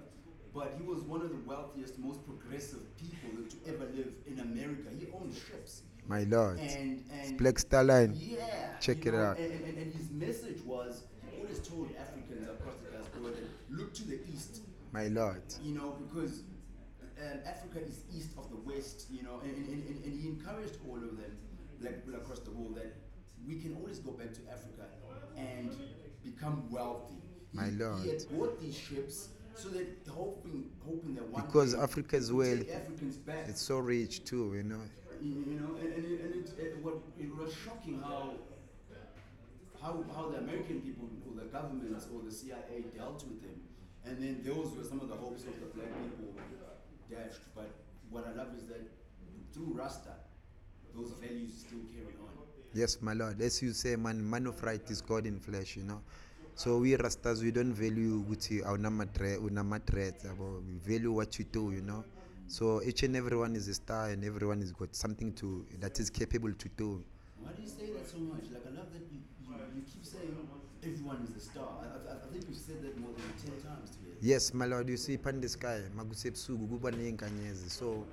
But he was one of the wealthiest, most progressive people to ever live in America. He owned ships. my lord And, and black star line yeah. Check it know, out. And, and, and his message was he always told Africans across the diaspora that look to the east, my lord you know, because um, Africa is east of the west, you know, and, and, and, and he encouraged all of them, like people across the world, that we can always go back to Africa and become wealthy. My he, lord. He had bought these ships so that hoping, hoping that one Because day Africa's he would wealth, take Africans back it's so rich too you know you you know, and, and, it, and it, it, what, it was shocking how, how, how the American people or the governments or the CIA dealt with them. And then those were some of the hopes of the black people dashed. But what I love is that through Rasta, those values still carry on. Yes, my lord. As you say, man, man of right is God in flesh, you know. So we Rastas, we don't value awunamadre unamadreds yabo. We value what you do, you know. So each and everyone is a star and everyone has got something to that is capable to do. Why do you say that so much? Like, I love that you, you, you keep saying everyone is a star. I, I, I think you've said that more than 10 times. Yes, my lord, you see upon the sky, makusebusuku kuba ney'nkanyezi. So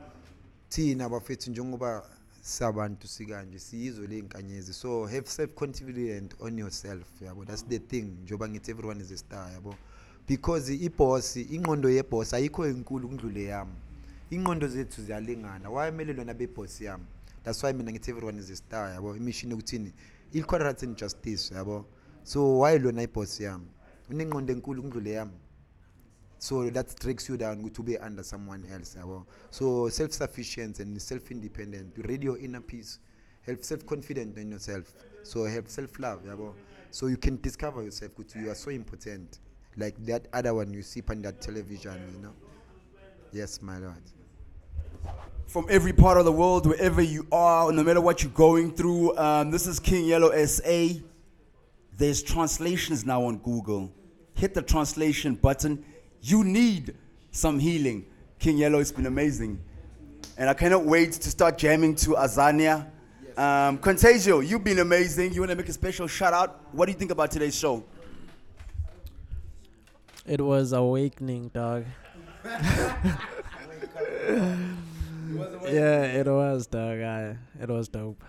thina bafethu njengoba sabantu sikanje siyizo ley'nkanyezi. So have self confidence on yourself, yabo. That's the thing. Njengoba ngithi everyone is a star, yabo. Because iboss, ingqondo yeboss ayikho enkulu kundlule yami. Ingqondo zethu ziyalingana. Why kumele lona beboss yami? That's why mina ngithi everyone is a star, yabo. Imishini ukuthini? Equal rights and justice, yabo. So why lona iboss yami? Unengqondo enkulu kundlule yami. So that drags you down to be under someone else yabo so self-sufficient and self-independent you read your inner peace have self-confident in yourself so have self-love yabo so you can discover yourself because you are so important like that other one you see on that television you know yes my lord from every part of the world, wherever you are, no matter what you're going through. Um, this is King Yellow SA. There's translations now on Google. Hit the translation button. You need some healing. King Yellow, it's been amazing. And I cannot wait to start jamming to Azania. Um, Contagio, you've been amazing. You want to make a special shout out? What do you think about today's show? It was awakening, dog. yeah, it was, dog. I, it was dope.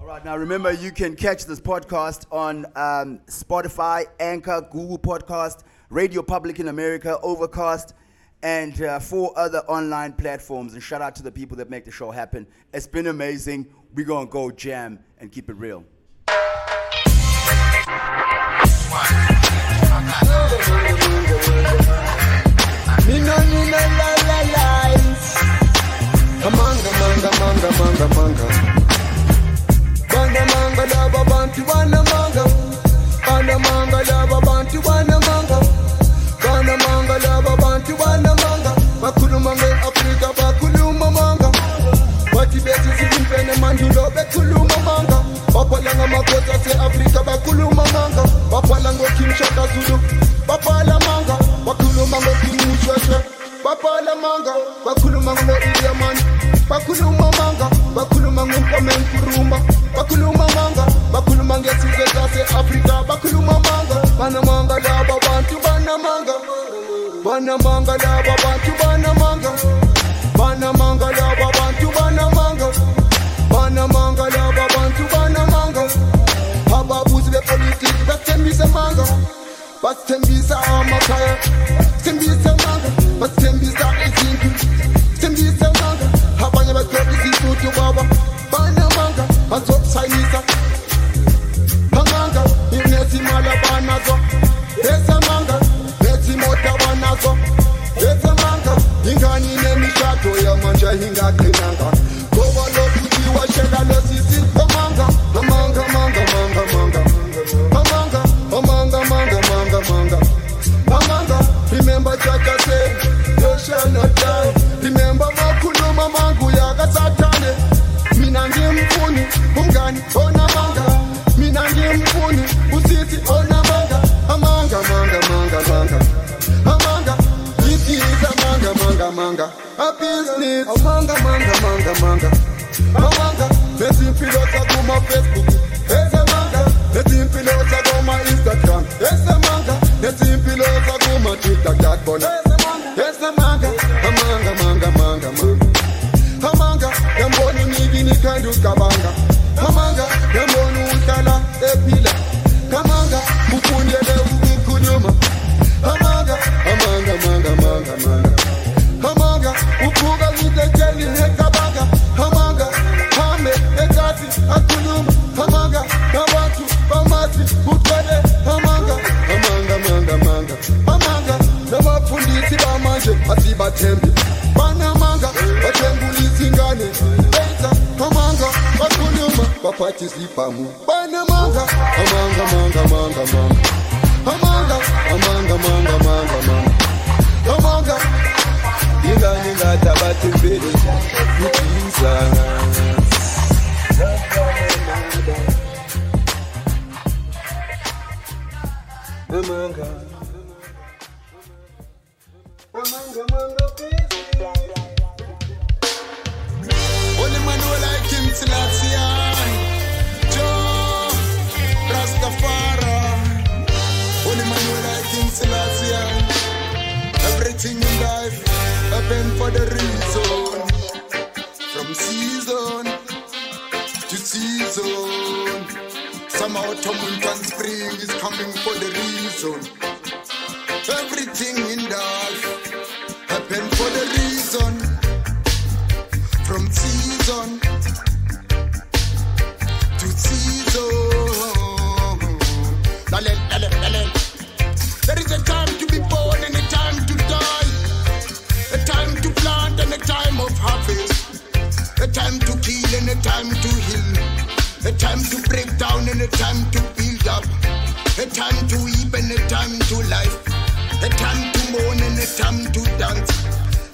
All right, now remember you can catch this podcast on um, Spotify, Anchor, Google Podcast, Radio Public in America, Overcast, and uh, four other online platforms. And shout out to the people that make the show happen. It's been amazing. We're going to go jam and keep it real. Bantu bantu Bana manga laba bantu bana manga. Bakuluma nge Afrika bakuluma manga. Bathi bethi sizimpene mandulo bekhuluma manga. Baphala ngamakhotha ase-Afrika bakhuluma manga. Baphala ngoKing Shaka Zulu. Baphala manga. Bakhuluma ngoKing Mshweshwe. Baphala manga. Bakhuluma ngo-Idi Amin. Bakhuluma manga. Bakhuluma ngoNkwame Nkrumah. Bakhuluma manga. Bakhuluma ngesizwe sase-Afrika. Bakhuluma manga. Banamanga laba bantu banamanga. Banamanga laba bantu banamanga. Banamanga laba bantu banamanga. Banamanga laba bantu banamanga. Ababuzi bepolitiki basithembisa amanga. Basithembisa amakhaya. Sithembisa amanga. Basithembisa izindlu. Amanga. Amanga, amanga, Only man who like him Selassie Joe Rastafari. Only man who like him Selassie Everything in life happen for the reason. From season to season Somehow autumn and spring is coming for the reason. Everything in life happen for the reason. From season to season. Dale, dale, dale. There is a time to be born and a time to die. A time to plant and a time of harvest. A time to kill and a time to heal a time to break down and a time to build up. A time to weep and a time to laugh. A time to mourn and a time to dance.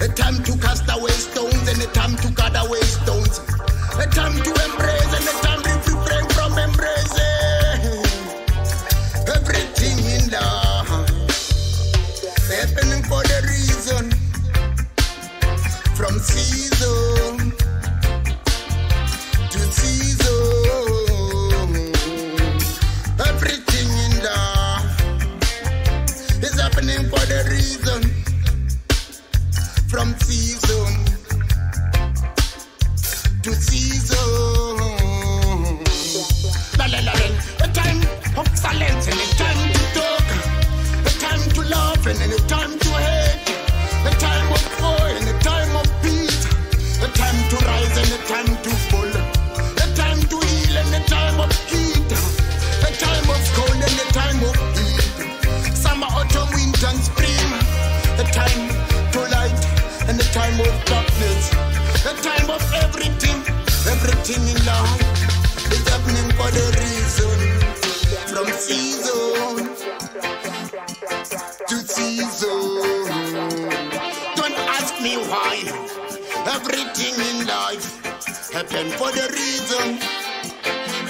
A time to cast away stones and a time to cut away stones. A time to embrace and a time to refrain from embracing. them in life happen for the reason.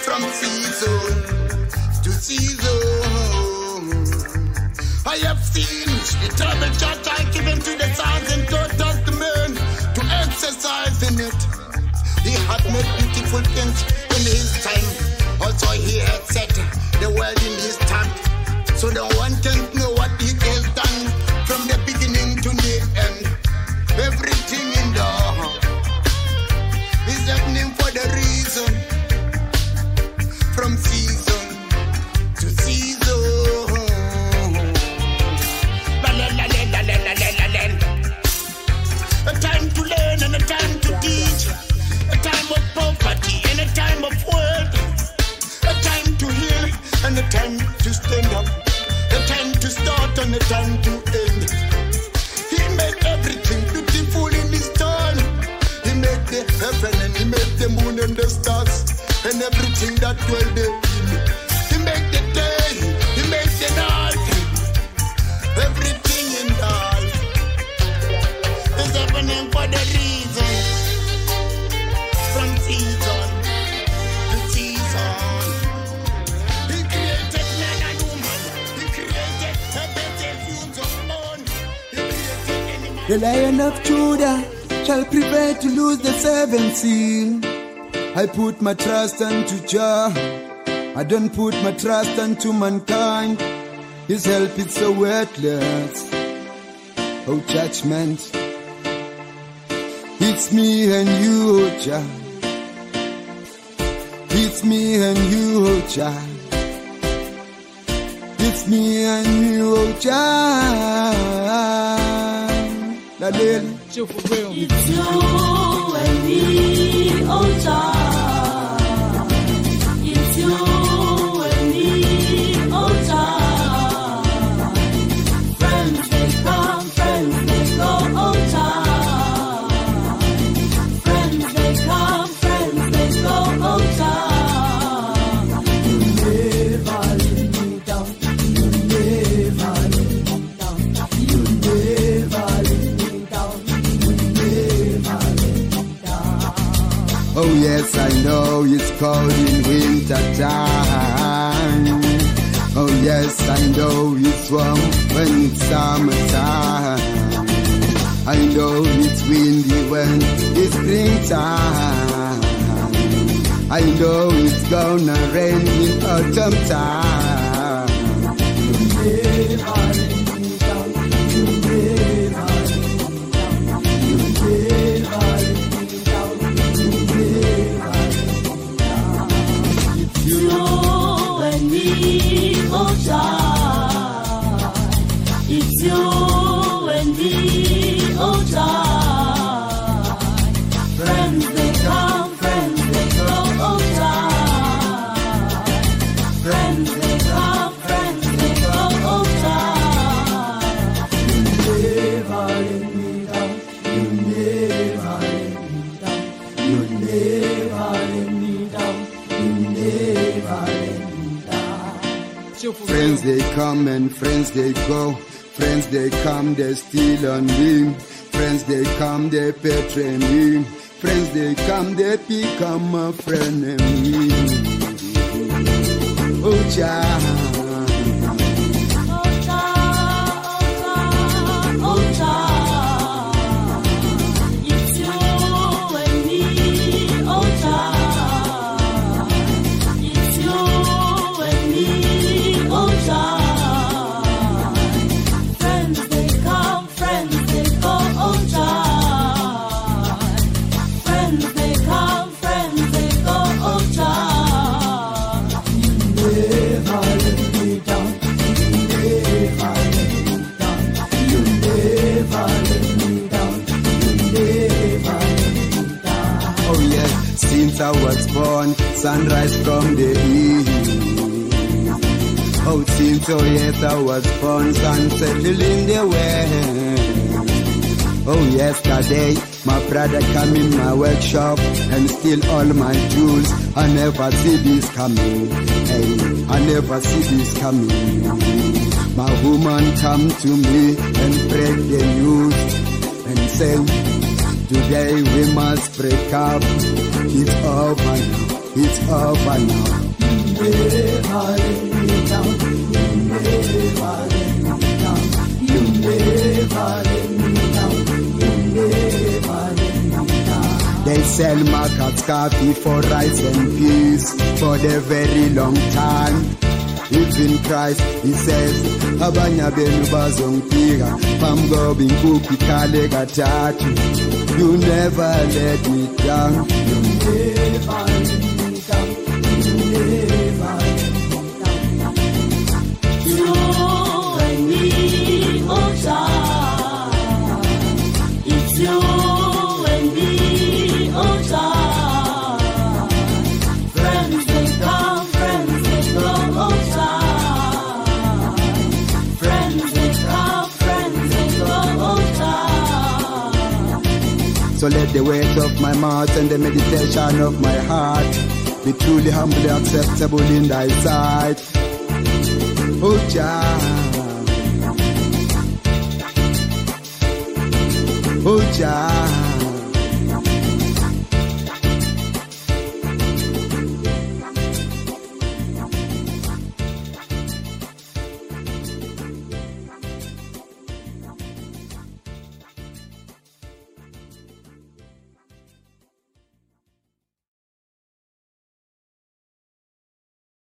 From season to season, I have seen the terrible charge I given to the sons and daughters to men to exercise in it. He had made beautiful things in his time. Also, he had set the world in his time. So don't The lion of Judah shall prepare to lose the seven seal. I put my trust unto Jah. I don't put my trust unto mankind. His help is so worthless. Oh, judgment. It's me and you, oh, Jah. It's me and you, oh, Jah. It's me and you, oh, Jah. 那天就不会有你。为你 know it's cold in winter time. Oh yes, I know it's warm when it's summertime. I know it's windy when it's springtime. I know it's gonna rain in autumn time. Come, they betray me. Friends they come, they become a friend me. Oh, child. Sunrise from the east. Oh, since yes, I was born, sunset in the west. Oh, yesterday, my brother come in my workshop and steal all my jewels. I never see this coming. Hey, I never see this coming. My woman come to me and break the news and say, today we must break up. It's over now. It's over now. They sell Marcus Garvey for rice and peace for the very long time. Even Christ, he says, abanya benu bazongifika pamgoba inkukhu ikhale kathathu You never let me down You never let me down. So let the weight of my mouth and the meditation of my heart be truly humbly acceptable in thy sight. Oh, Jah. Oh, Jah.